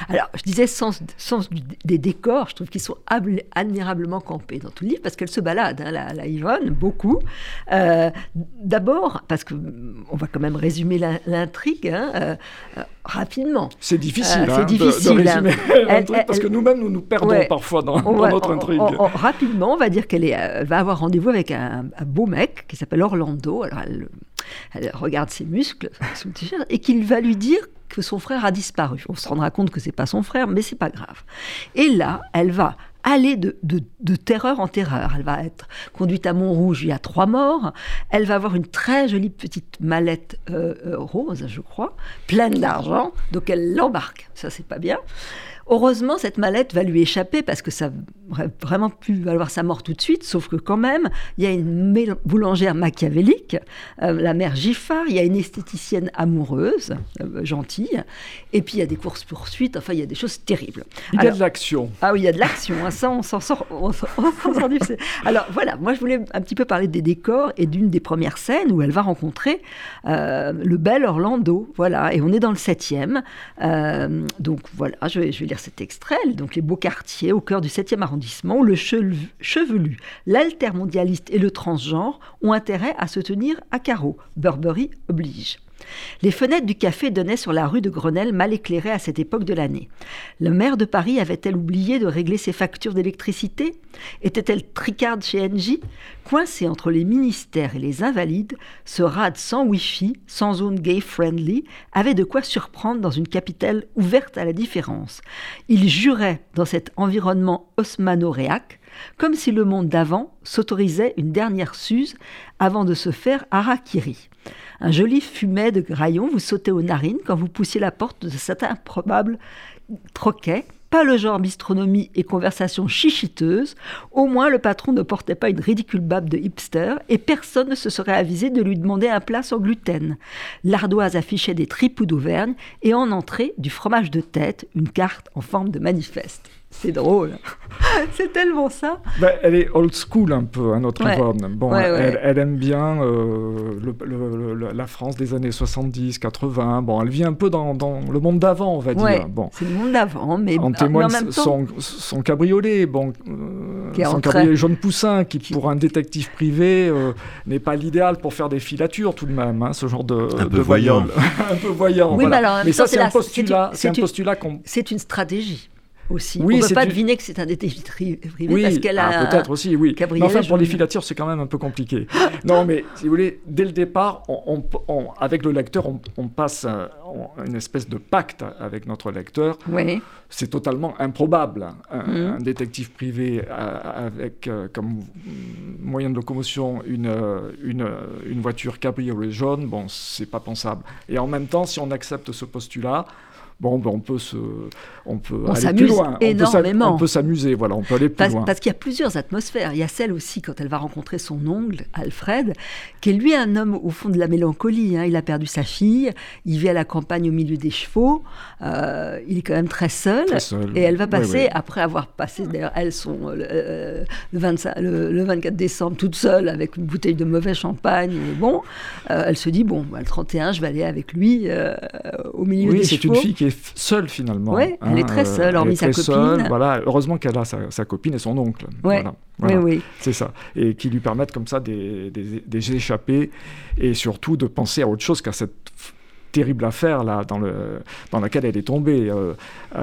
Alors, je disais sens, des décors, je trouve qu'ils sont admirablement campés dans tout le livre parce qu'elle se balade, hein, la, Yvonne, beaucoup. Euh, d'abord, parce qu'on va quand même résumer l'intrigue. Hein, rapidement. C'est difficile, hein, difficile. De, résumer elle, parce que nous-mêmes, nous nous perdons parfois dans, notre intrigue. rapidement, on va dire qu'elle va avoir rendez-vous avec un, un, beau mec qui s'appelle Orlando. Alors, elle, elle regarde ses muscles et qu'il va lui dire que son frère a disparu. On se rendra compte que c'est pas son frère, mais c'est pas grave. Et là, elle va aller de, terreur en terreur. Elle va être conduite à Montrouge, il y a trois morts. Elle va avoir une très jolie petite mallette euh, euh, rose, je crois, pleine d'argent. Donc elle l'embarque. Ça, c'est pas bien. Heureusement, cette mallette va lui échapper parce que ça aurait vraiment pu valoir sa mort tout de suite, sauf que quand même, il y a une boulangère machiavélique, euh, la mère Giffard, il y a une esthéticienne amoureuse, euh, gentille, et puis il y a des courses-poursuites, enfin, il y a des choses terribles. Il y a de l'action. Ah oui, il y a de l'action, hein, ça, on s'en sort, on sort Alors voilà, moi je voulais un petit peu parler des décors et d'une des premières scènes où elle va rencontrer euh, le bel Orlando, voilà, et on est dans le septième, donc voilà, je vais, je vais cet extrait, donc les beaux quartiers au cœur du 7e arrondissement, le chevelu, l'altermondialiste et le transgenre ont intérêt à se tenir à carreau. Burberry oblige. Les fenêtres du café donnaient sur la rue de Grenelle mal éclairée à cette époque de l'année. Le maire de Paris avait-elle oublié de régler ses factures d'électricité? Était-elle tricarde chez Engie? Coincée entre les ministères et les invalides, ce rad sans Wi-Fi, sans zone gay-friendly, avait de quoi surprendre dans une capitale ouverte à la différence. Il jurait dans cet environnement osmano-réac comme si le monde d'avant s'autorisait une dernière suse avant de se faire harakiri. Un joli fumet de graillon vous sautait aux narines quand vous poussiez la porte de cet improbable troquet. Pas le genre bistronomie et conversation chichiteuse. Au moins, le patron ne portait pas une ridicule babe de hipster et personne ne se serait avisé de lui demander un plat sans gluten. L'ardoise affichait des tripous d'Auvergne et en entrée, du fromage de tête, une carte en forme de manifeste. C'est drôle. c'est tellement ça. Ben, elle est old school un peu, hein, notre Yvonne. Bon, elle, aime bien euh, la France des années 70, 80. Bon, elle vit un peu dans, le monde d'avant, on va dire. Bon. C'est le monde d'avant, mais en témoigne son, son, cabriolet, bon, euh, son cabriolet jaune poussin, qui, pour un détective privé euh, n'est pas l'idéal pour faire des filatures tout de même, hein, ce genre de un peu voyant, un peu voyant. Oui, mais, alors, mais ça c'est un postulat, c'est un postulat qu'on. C'est une stratégie. Aussi. Oui, On ne peut pas deviner que c'est un détective privé oui, parce qu'elle a. Ah, peut-être aussi, oui. Mais enfin, pour les filatures, c'est quand même un peu compliqué. non, mais si vous voulez, dès le départ, on, avec le lecteur, on, passe une espèce de pacte avec notre lecteur. Oui. C'est totalement improbable. Un, mm. détective privé euh, avec euh, comme moyen de locomotion une, euh, une, une voiture cabriolet jaune, bon, c'est pas pensable. Et en même temps, si on accepte ce postulat, bon, ben on peut se, on peut aller plus loin. Énormément. On peut s'amuser, voilà, on peut aller plus parce, loin. Parce qu'il y a plusieurs atmosphères. Il y a celle aussi quand elle va rencontrer son oncle Alfred, qui est lui un homme au fond de la mélancolie. Hein. Il a perdu sa fille, il vit à la campagne au milieu des chevaux. Euh, il est quand même très seul. Et elle va passer, après avoir passé, d'ailleurs, elles sont euh, le, 25, le, 24 décembre toute seule avec une bouteille de mauvais champagne. bon, euh, elle se dit bon, bah, le 31, je vais aller avec lui au milieu des chevaux. Oui, c'est une fille qui est seule finalement. Oui, elle est très hein, seule, hormis sa copine. voilà, heureusement qu'elle a sa, copine et son oncle. Ouais. Voilà, Oui, oui. C'est ça. Et qui lui permettent comme ça des, des, échappées et surtout de penser à autre chose qu'à cette terrible affaire là, dans, le, dans laquelle elle est tombée euh,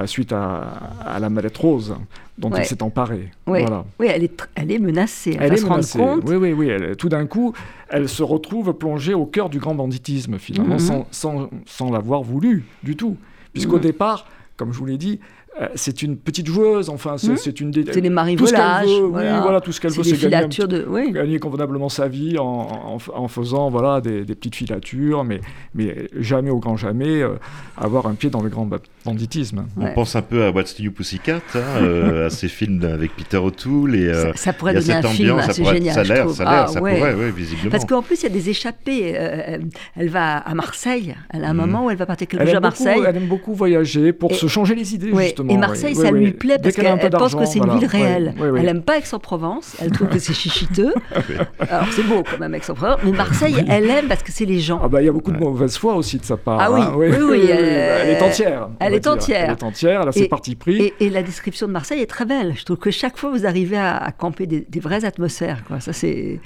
suite à, à, la mallette rose dont elle s'est emparée. Voilà. Oui, elle est, elle est menacée. Elle, est menacée. Compte. Oui, oui, oui. tout d'un coup, elle se retrouve plongée au cœur du grand banditisme, finalement, mhm. sans, sans, sans l'avoir voulu du tout. Puisqu'au mhm. départ, comme je vous l'ai dit, euh, c'est une petite joueuse, enfin, c'est hmm une des. C'est des marivolages. Voilà. Oui, voilà, tout ce qu'elle veut, c'est gagner, de... oui. gagner, convenablement sa vie en, en, faisant voilà, des, des, petites filatures, mais, mais jamais au grand jamais euh, avoir un pied dans le grand banditisme. On pense un peu à What's You Pussycat, hein, euh, à ces films avec Peter O'Toole. Et, ça, ça, pourrait donner un film assez génial. Ça a l'air, ça, ah, ça pourrait, oui, visiblement. Parce qu'en plus, il y a des échappées. elle va à Marseille. Elle a un hmm. moment où elle va partir quelque chose à Marseille. Elle aime beaucoup voyager pour se changer les idées, justement. Et Marseille, ça lui plaît parce qu'elle pense que c'est une ville réelle. Elle n'aime pas Aix-en-Provence, elle trouve que c'est chichiteux. Alors c'est beau quand même Aix-en-Provence, mais Marseille, elle aime parce que c'est les gens. Ah bah il y a beaucoup de mauvaise foi aussi de sa part. Ah oui, hein. oui, oui, elle, est entière. Elle est entière. Elle est entière, elle a ses partis pris. Et, la description de Marseille est très belle. Je trouve que chaque fois vous arrivez à, camper des, vraies atmosphères. Quoi. Ça c'est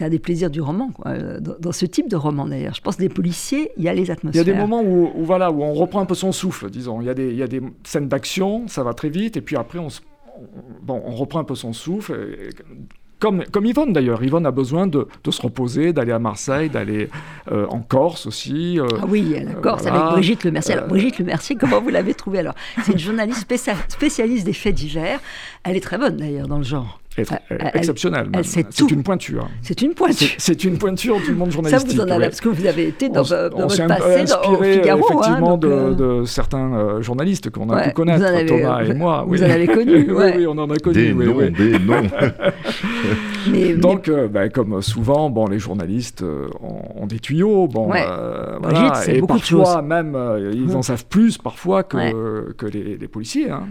un des plaisirs du roman, quoi. Dans, ce type de roman d'ailleurs. Je pense des policiers, il y a les atmosphères. Il y a des moments où, voilà, où on reprend un peu son souffle, disons. Il y a des, il y a des scènes d'action, ça va très vite et puis après on, bon, on reprend un peu son souffle. Comme, comme Yvonne d'ailleurs. Yvonne a besoin de, de se reposer, d'aller à Marseille, d'aller euh, en Corse aussi. Euh, ah oui, la Corse avec Brigitte Le Mercier. Alors, Brigitte Le Mercier, comment vous l'avez trouvée alors? C'est une journaliste spécialiste des faits divers. Elle est très bonne d'ailleurs dans le genre exceptionnelle. C'est une pointure. C'est une pointure. C'est une pointure du monde journalistique. Ça, vous en avez, parce que vous avez été dans, on, dans votre passé, dans Figaro. Hein, effectivement, de, euh, de, certains euh, journalistes qu'on a pu connaître, Thomas et moi. Vous en avez connu. oui, oui, on en a connu. Des noms, des noms. mais, Donc, euh, ben, comme souvent, bon, les journalistes ont, des tuyaux. Bon, voilà, et parfois, même, ils en savent plus parfois que, que les, les policiers. Hein.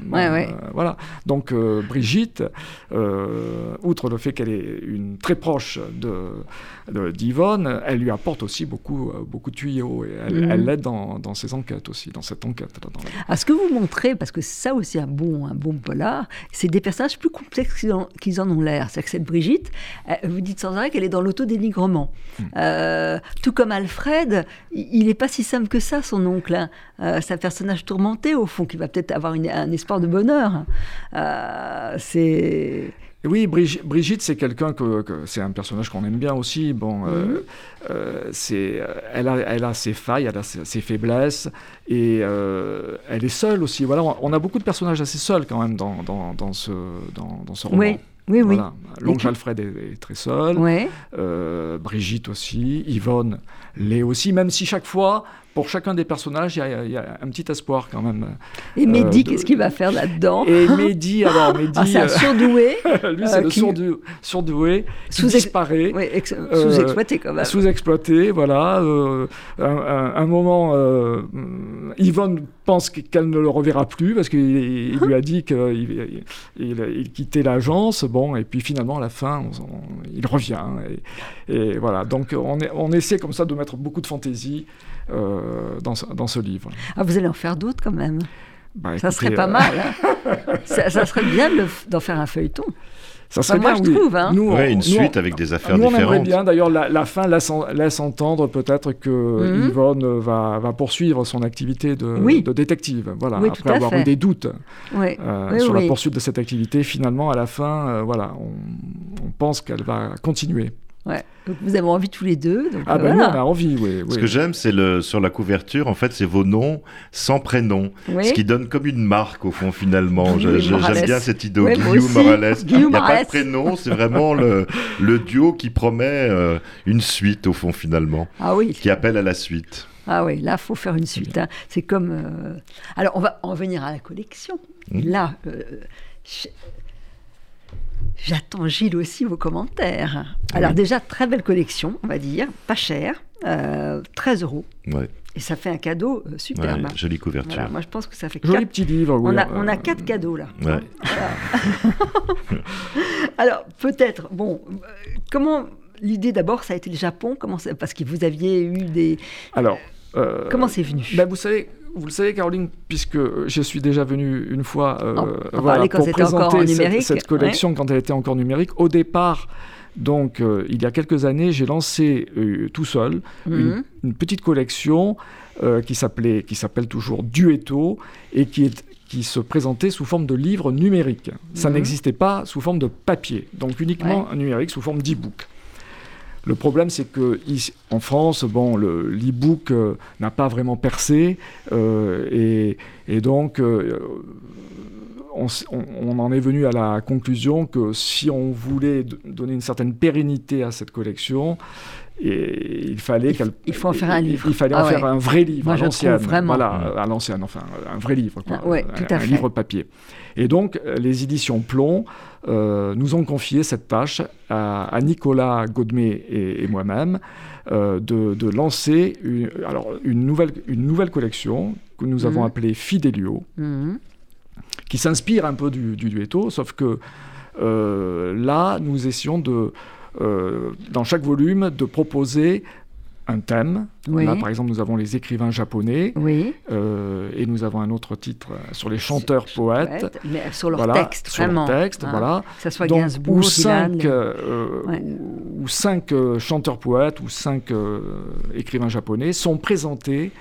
voilà. Donc, Brigitte. Euh, outre le fait qu'elle est une très proche de, d'Yvonne, elle lui apporte aussi beaucoup, euh, beaucoup de tuyaux et elle, l'aide dans, dans, ses enquêtes aussi, dans cette enquête. Dans ah, ce que vous montrez, parce que c'est ça aussi un bon, un bon polar, c'est des personnages plus complexes qu'ils en, ont l'air. C'est que cette Brigitte, vous dites sans arrêt qu'elle est dans l'autodénigrement. Hmm. Euh, tout comme Alfred, il n'est pas si simple que ça, son oncle. Hein. c'est un personnage tourmenté, au fond, qui va peut-être avoir un espoir de bonheur. c'est oui, Brigitte, c'est quelqu'un que, c'est un personnage qu'on aime bien aussi. Bon, euh, mhm. euh, c'est, elle a, elle a ses failles, elle a ses, faiblesses, et euh, elle est seule aussi. Voilà, on, a beaucoup de personnages assez seuls quand même dans, dans, dans ce, dans, dans ce roman. Oui. Oui, oui. L'oncle Alfred est, très seul. Brigitte aussi. Yvonne l'est aussi, même si chaque fois, pour chachun des personnages, il y, a un petit espoir quand même. Et Mehdi, euh, qu'est-ce qu'il va faire là-dedans Et Mehdi, alors Mehdi... Ah, c'est un euh, surdoué Lui, c'est euh, le surdoué qui disparaît. sous-exploité quand même. Sous-exploité, voilà. un, moment, Yvonne pense qu'elle ne le reverra plus parce qu'il lui a dit qu'il il, quittait l'agence. Bon, et puis finalement, à la fin, il revient. Et, voilà, donc on, on essaie comme ça de mettre beaucoup de fantaisie euh, dans, dans, ce livre. Ah, vous allez en faire d'autres quand même bah, Ça serait pas euh, mal. Hein. ça, serait bien d'en faire un feuilleton. Ça serait bien, moi, je trouve. Hein. Nous, une suite avec des affaires nous, différentes. On aimerait bien. D'ailleurs, la, fin laisse, laisse entendre peut-être que mhm. Yvonne va, va, poursuivre son activité de, de détective. Voilà, après avoir eu des doutes euh, sur la poursuite de cette activité, finalement, à la fin, euh, voilà, on, on pense qu'elle va continuer. Ouais. Donc vous avez envie tous les deux. ah ben on a envie, oui. Ce que j'aime, c'est le sur la couverture, en fait, c'est vos noms sans prénom, ce qui donne comme une marque au fond finalement. J'aime bien cette idée. Guillaume Morales. Il n'y a pas de prénom, c'est vraiment le, le, duo qui promet euh, une suite au fond finalement. Ah oui. Qui appelle à la suite. Ah oui, là, il faut faire une suite. Hein. C'est comme. Euh, alors, on va en venir à la collection. Mmh. Là, euh, J'attends, Gilles, aussi vos commentaires. Alors, déjà, très belle collection, on va dire, pas cher, 13 euh, euros. Et ça fait un cadeau euh, superbe. jolie couverture. moi, je pense que ça fait Joli petit livre. on, a, on a quatre cadeaux là. Alors, peut-être, bon, euh, comment l'idée d'abord, ça a été le Japon? Comment Parce que vous aviez eu des. Alors. comment c'est venu? ben, Vous savez, vous le savez, Caroline, puisque je suis déjà venu une fois euh, pour présenter cette, collection quand elle était encore numérique. Au départ, donc, euh, il y a quelques années, j'ai lancé euh, tout seul mhm. une, petite collection qui s'appelait, qui s'appelle toujours Duetto et qui est qui se présentait sous forme de livre numérique. Ça mhm. n'existait pas sous forme de papier, donc uniquement numérique sous forme d'e-book. Le problème, c'est que en France, bon, l'e-book euh, n'a pas vraiment percé, euh, et, donc euh, on, en est venu à la conclusion que si on voulait donner une certaine pérennité à cette collection, et il fallait il, il faut en faire un livre. Il, fallait en ah faire un vrai livre à l'ancienne. Voilà, à l'ancienne, enfin un vrai livre, quoi, ah, un, livre papier. Et donc les éditions Plomb euh, nous ont confié cette tâche à, Nicolas Godmet et, moi-même euh, de, lancer une, alors, une, nouvelle, une nouvelle collection que nous avons mm. appelée Fidelio, mm. qui s'inspire un peu du, du duetto, sauf que euh, là, nous essayons de euh, dans chaque volume de proposer un thème. Là, par exemple, nous avons les écrivains japonais. Oui. Euh, et nous avons un autre titre euh, sur les chanteurs poètes. mais sur leur texte, sur vraiment. Leur texte, hein. voilà. Que ce soit Gainsbourg, ou cinq, ou cinq chanteurs poètes ou cinq écrivains japonais sont présentés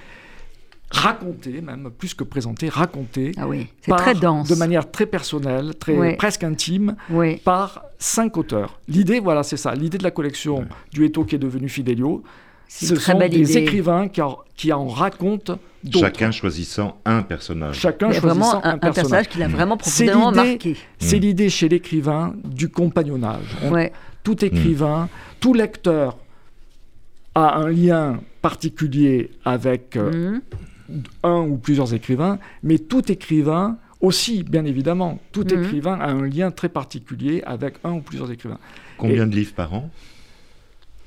raconté même, plus que présenté, raconté. Ah oui, c'est très dense. De manière très personnelle, très, presque intime, par cinq auteurs. L'idée, voilà, c'est ça. L'idée de la collection du Eto qui est devenu Fidelio, ce sont des écrivains qui, qui, en racontent d'autres. Chacun choisissant un personnage. Chacun choisissant un, un, personnage. qui l'a vraiment profondément marqué. C'est mm. l'idée chez l'écrivain du compagnonnage. tout écrivain, tout lecteur a un lien particulier avec euh, mm un ou plusieurs écrivains, mais tout écrivain aussi, bien évidemment, tout mhm. écrivain a un lien très particulier avec un ou plusieurs écrivains. Combien de livres par an?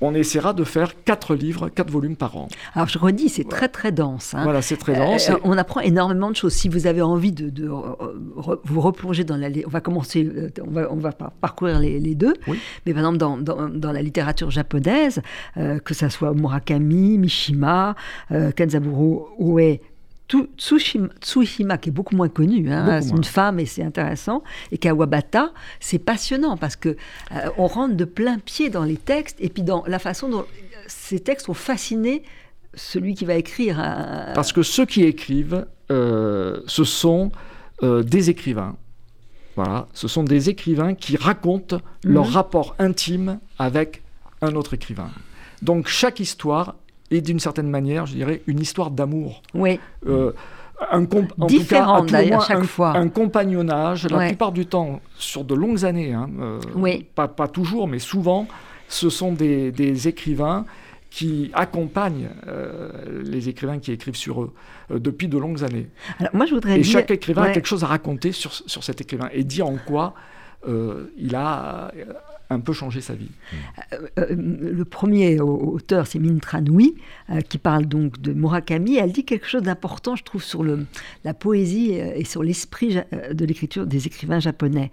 On essaiera de faire quatre livres, quatre volumes par an. Alors je redis, c'est très très dense. Hein. Voilà, c'est très dense. Euh, on apprend énormément de choses. Si vous avez envie de, vous replonger dans la... On va commencer, euh, on va, on va parcourir les, deux. Mais par exemple, dans, dans, la littérature japonaise, euh, que ce soit Murakami, Mishima, Kenzaburo Oe, Tsushima, qui est beaucoup moins connu, hein, c'est une femme et c'est intéressant, et Kawabata, c'est passionnant parce que euh, on rentre de plein pied dans les textes et puis dans la façon dont ces textes ont fasciné celui qui va écrire. Euh, parce que ceux qui écrivent, euh, ce sont des écrivains. Voilà, ce sont des écrivains qui racontent leur mhm. rapport intime avec un autre écrivain. Donc chaque histoire et d'une certaine manière, je dirais, une histoire d'amour. Oui. Euh, un en Différente d'ailleurs chaque un, fois. Un compagnonnage, la plupart du temps, sur de longues années, hein, euh, oui. pas, pas, toujours, mais souvent, ce sont des, des écrivains qui accompagnent euh, les écrivains qui écrivent sur eux depuis de longues années. Alors, moi, je voudrais et chaque écrivain a quelque chose à raconter sur, sur cet écrivain et dire en quoi il a un peu changé sa vie. Euh, euh, le premier auteur, c'est Mintra Nui, euh, qui parle donc de Murakami. Elle dit quelque chose d'important, je trouve, sur la poésie et sur l'esprit de l'écriture des écrivains japonais.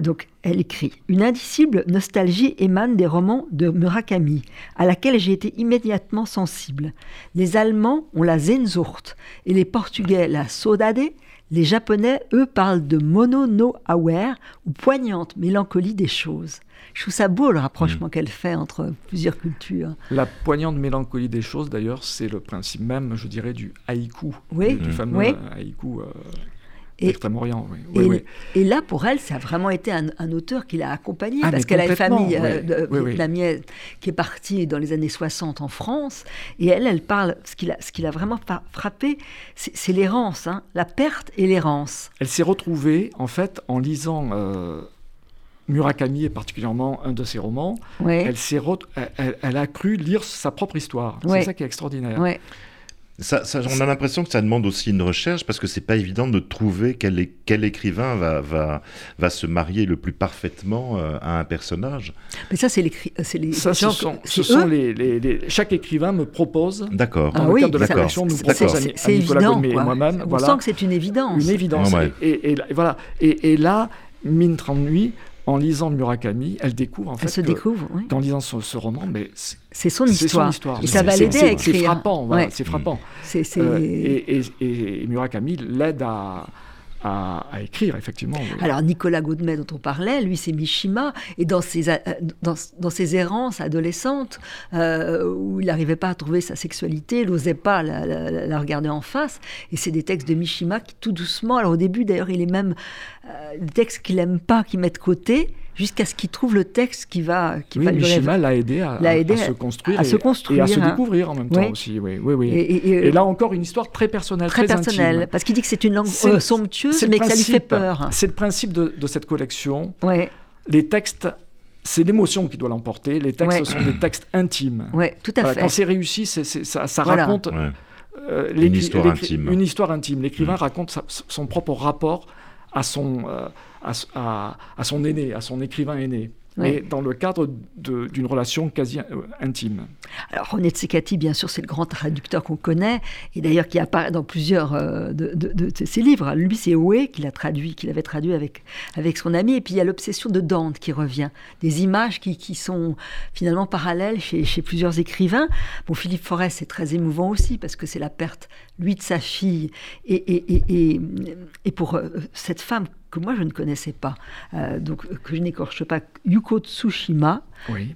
donc, elle écrit Une indicible nostalgie émane des romans de Murakami, à laquelle j'ai été immédiatement sensible. Les Allemands ont la Sehnsucht et les Portugais la Saudade les Japonais, eux, parlent de mono no aware ou poignante mélancolie des choses. Je trouve ça beau le rapprochement mm. qu'elle fait entre plusieurs cultures. La poignante mélancolie des choses, d'ailleurs, c'est le principe même, je dirais, du haïku, oui. du, fameux haïku. Euh, Extrême-Orient, oui. et, là, pour elle, ça a vraiment été un, auteur qui l'a accompagnée, ah, parce qu'elle a une famille euh, vietnamienne qui est partie dans les années 60 en France, et elle, elle parle, ce qui l'a, ce qui vraiment frappé, c'est, l'errance, hein, la perte et l'errance. Elle s'est retrouvée, en fait, en lisant... Euh, Murakami est particulièrement un de ses romans, elle, elle, a cru lire sa propre histoire. C'est ça qui est extraordinaire. Ça, on a l'impression que ça demande aussi une recherche parce que c'est pas évident de trouver quel, quel écrivain va, va, va, se marier le plus parfaitement euh, à un personnage. Mais ça, c'est les, les ça, ce sont, ce sont les, chaque écrivain me propose. D'accord. Dans ah le cadre de la collection, nous propose à, Nicolas Gourmet et moi-même. On voilà, sent que c'est une évidence. Une évidence. et, et, voilà. Et, et là, Mine 30 nuits en lisant Murakami, elle découvre en fait. Elle se découvre, oui. En lisant ce, roman, mais c'est son, histoire. Et ça va l'aider à écrire. C'est frappant, c'est frappant. Euh, et, et, Murakami l'aide à, à, écrire, effectivement. Alors, Nicolas Goudmet, dont on parlait, lui, c'est Mishima, et dans ses, euh, dans, ses errances adolescentes, euh, où il n'arrivait pas à trouver sa sexualité, il n'osait pas la, la, regarder en face, et c'est des textes de Mishima qui, tout doucement, alors au début, d'ailleurs, il est même euh, des textes qu'il n'aime pas, qu'il met de côté, jusqu'à ce qu'il trouve le texte qui va qui oui, Mishima l'a aidé, à, à, se construire, à, et, se construire, et à se hein. découvrir en même temps aussi. Oui, oui, oui. Et, là encore une histoire très personnelle, très, très personnelle, parce qu'il dit que c'est une langue euh, somptueuse, mais que ça lui fait peur. C'est le principe de, de cette collection. Ouais. Les textes c'est l'émotion qui doit l'emporter. Les textes sont des textes intimes. Oui, tout à fait. Quand c'est réussi, ça raconte euh, une histoire intime. Une histoire intime. L'écrivain mm. raconte son propre rapport à son, euh, à, à, son aîné, à son écrivain aîné. Mais dans le cadre d'une relation quasi euh, intime. Alors René Tsekati, bien sûr, c'est le grand traducteur qu'on connaît, et d'ailleurs qui apparaît dans plusieurs euh, de, de, ses livres. Lui, c'est Oé qui l'a traduit, qui l'avait traduit avec, avec son ami, et puis il y a l'obsession de Dante qui revient, des images qui, qui sont finalement parallèles chez, chez, plusieurs écrivains. Bon, Philippe Forest, c'est très émouvant aussi, parce que c'est la perte, lui, de sa fille, et, et, et, et pour cette femme que moi je ne connaissais pas, euh, donc que je n'écorche pas, Yuko Tsushima,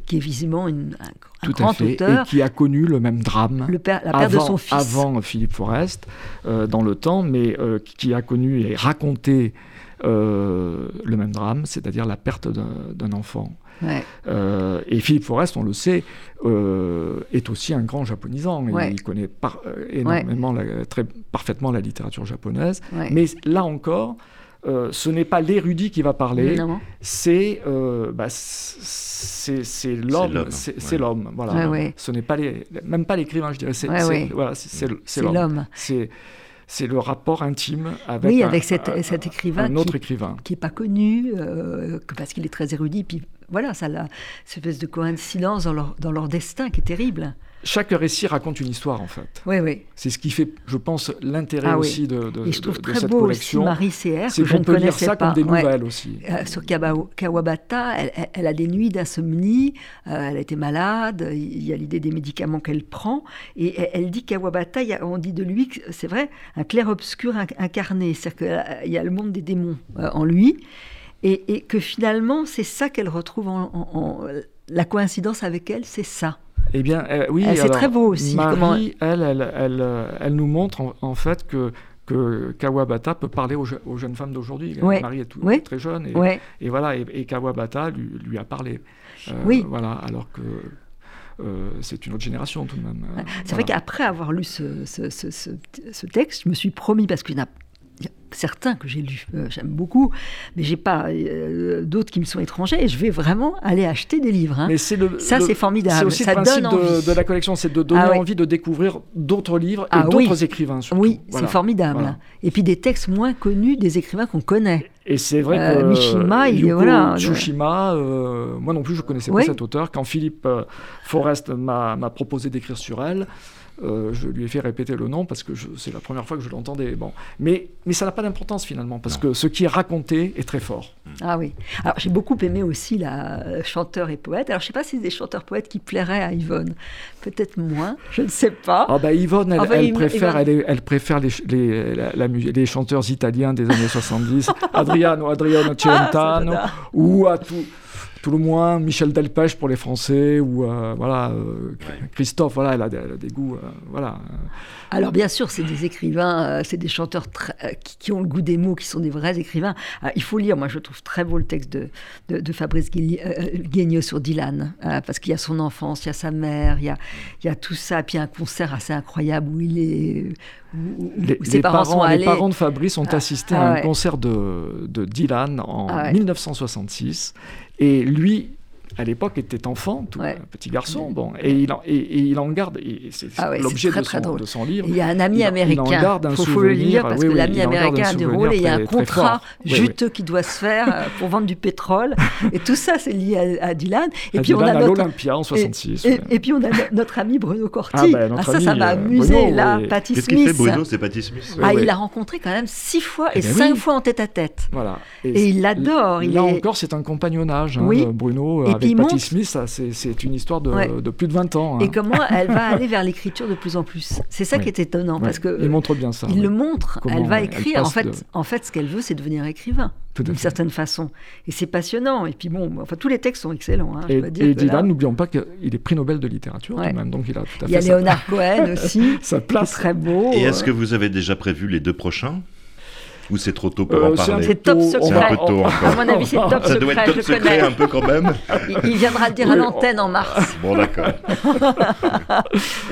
qui est visiblement une, un, grand auteur. Et qui a connu le même drame le père, la perte de son fils. avant Philippe Forest, euh, dans le temps, mais euh, qui a connu et raconté le même drame, c'est-à-dire la perte d'un enfant. et Philippe Forest, on le sait, est aussi un grand japonisant. Il connaît par, énormément, très parfaitement la littérature japonaise. Mais là encore, euh, ce n'est pas l'érudit qui va parler, c'est euh, bah, c'est l'homme, c'est l'homme. Voilà. Ce n'est pas les, même pas l'écrivain, je dirais. C'est voilà, c'est l'homme. C'est le rapport intime avec, oui, avec cet, écrivain, un autre écrivain qui n'est pas connu euh, parce qu'il est très érudit. Puis voilà, ça a cette espèce de coïncidence dans leur, dans leur destin qui est terrible chaque récit raconte une histoire en fait. Oui, oui. C'est ce qui fait, je pense, l'intérêt ah aussi de, de, Et je trouve de, très cette beau collection. Aussi Marie CR, c'est qu'on peut lire ça comme des nouvelles aussi. Euh, sur Kawabata, elle, elle, a des nuits d'insomnie, euh, elle a été malade, il y a l'idée des médicaments qu'elle prend, et elle, dit Kawabata, on dit de lui, c'est vrai, un clair-obscur incarné, c'est-à-dire qu'il y a le monde des démons euh, en lui, et, et, que finalement, c'est ça qu'elle retrouve en, en la coïncidence avec elle, c'est ça. Eh bien, euh, oui. C'est très beau aussi. Marie, elle, elle, elle, euh, elle, nous montre en, fait que que Kawabata peut parler aux, jeunes femmes d'aujourd'hui. Marie est tout, très jeune et, et voilà et, Kawabata lui, lui, a parlé. Euh, oui. Voilà, alors que c'est une autre génération tout de même. C'est vrai qu'après avoir lu ce, ce, ce, ce, texte, je me suis promis parce qu'il n'a certains que j'ai lus, euh, j'aime beaucoup, mais j'ai pas euh, d'autres qui me sont étrangers. Et je vais vraiment aller acheter des livres. Hein. Mais le, ça, c'est formidable. C'est aussi ça le principe de, la collection, c'est de donner ah envie de découvrir d'autres livres et ah d'autres écrivains. Oui, c'est formidable. Et puis des textes moins connus des écrivains qu'on connaît. Et c'est vrai euh, que Mishima, il est voilà. Tsushima, moi non plus je connaissais pas cet auteur. Quand Philippe Forest m'a proposé d'écrire sur elle, euh, je lui ai fait répéter le nom parce que c'est la première fois que je l'entendais. Bon. Mais, mais ça n'a pas d'importance finalement parce que ce qui est raconté est très fort. Mm. Ah oui. Alors j'ai beaucoup aimé aussi la euh, chanteur et poète. Alors je ne sais pas si c'est des chanteurs poètes qui plairaient à Yvonne. Peut-être moins, je ne sais pas. Ah bah Yvonne, elle, préfère, Elle, elle, préfère les, les, la, les, chanteurs italiens des années 70, Adriano, Adriano ah, Celentano, ou à tout tout le moins Michel Delpech pour les Français ou euh, voilà euh, Christophe voilà elle a, des, goûts euh, voilà. Alors bien sûr c'est des écrivains c'est des chanteurs qui, ont le goût des mots qui sont des vrais écrivains. Il faut lire. Moi je trouve très beau le texte de, de, Fabrice Guignot sur Dylan parce qu'il y a son enfance il y a sa mère il y a, il y a tout ça. Puis un concert assez incroyable où il est les, parents, les parents de Fabrice ont ah, assisté à ah un concert de, de Dylan en 1966 ah et lui, à l'époque était enfant, tout petit garçon, bon, et il en, et, il en garde, et c'est ah l'objet de, de, son livre. Il y a un ami américain, il faut, le lire parce que l'ami américain a des rôles et il y a un contrat juteux qui doit se faire euh, pour vendre du pétrole, et tout ça c'est lié à, Dylan. Et puis on a l'Olympia en 66. Et, puis on a notre ami Bruno Corti. Ah, ben, ah ça, ça m'a euh, amusé là, Patti Smith. Qu'est-ce qu'il fait Bruno? C'est Patti Smith. Ah, il l'a rencontré quand même six fois et, eh ben cinq fois en tête à tête. Voilà. Et il l'adore. Là encore, c'est un compagnonnage, hein, Bruno avec Patti Smith c'est une histoire de, plus de 20 ans. Hein. Et comment elle va aller vers l'écriture de plus en plus? C'est ça qui est étonnant. Parce que il montre bien ça. Il le montre. elle va écrire. en, fait, en fait, ce qu'elle veut, c'est devenir écrivain. D'une certaine façon. Et c'est passionnant. Et puis bon, enfin, tous les textes sont excellents. Hein, et, et Dylan, n'oublions pas qu'il est prix Nobel de littérature même. Donc il a tout à fait Il y a Léonard Cohen aussi. Ça place. Très beau. Et est-ce que vous avez déjà prévu les deux prochains? Ou c'est trop tôt pour en euh, parler C'est top secret. C'est un peu tôt encore. À mon avis, c'est top secret. Ça doit être top secret un peu quand même. Il, viendra le dire à l'antenne en mars. Bon, d'accord.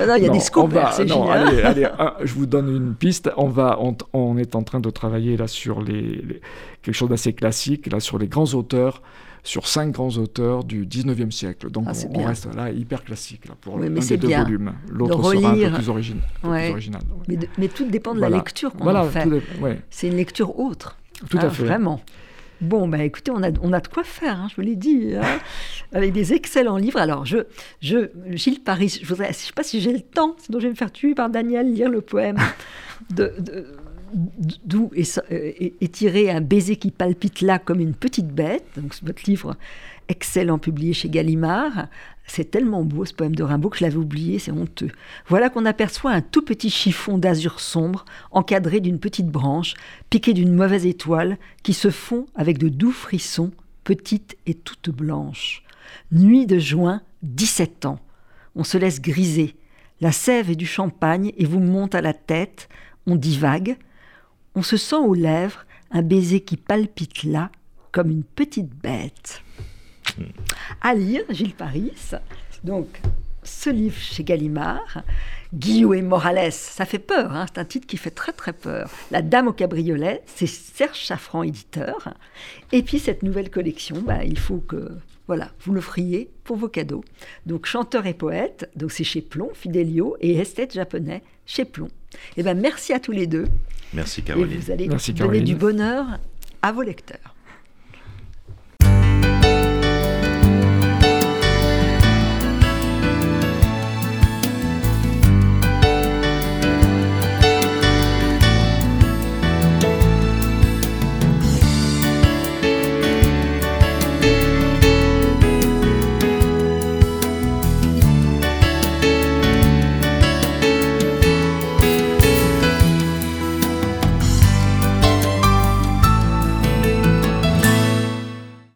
non, il y a des scoops, c'est génial. Allez, allez je vous donne une piste. On, va, on, est en train de travailler là sur les, quelque chose d'assez classique, là sur les grands auteurs sur cinq grands auteurs du 19e siècle. Donc ah, on, reste là hyper classique là, pour oui, des deux volumes. L'autre sera un peu plus, original. Mais, tout dépend de la lecture qu'on en fait. C'est une lecture autre. Tout à hein, fait. Vraiment. Bon, bah écoutez, on a, on a de quoi faire, hein, je vous l'ai dit, hein, avec des excellents livres. Alors, je, je Gilles Paris, je ne sais pas si j'ai le temps, sinon je vais me faire tuer par Daniel, lire le poème de d'où est, tiré un baiser qui palpite là comme une petite bête. Donc, votre livre excellent publié chez Gallimard. C'est tellement beau ce poème de Rimbaud que je l'avais oublié, c'est honteux. Voilà qu'on aperçoit un tout petit chiffon d'azur sombre, encadré d'une petite branche, piqué d'une mauvaise étoile, qui se fond avec de doux frissons, petite et toute blanche. Nuit de juin, 17 ans. On se laisse griser. La sève et du champagne et vous monte à la tête. On divague on se sent aux lèvres un baiser qui palpite là, comme une petite bête. À lire, Gilles Paris. Donc, ce livre chez Gallimard, Guillaume et Morales, ça fait peur, hein, c'est un titre qui fait très très peur. La Dame au cabriolet, c'est Serge Chaffran, éditeur. Et puis cette nouvelle collection, bah, il faut que voilà, vous l'offriez pour vos cadeaux. Donc chanteur et poète, donc c'est chez Plomb, Fidelio, et esthète japonais chez Plomb. Et eh ben merci à tous les deux. Merci Caroline. Et vous allez donner du bonheur à vos lecteurs.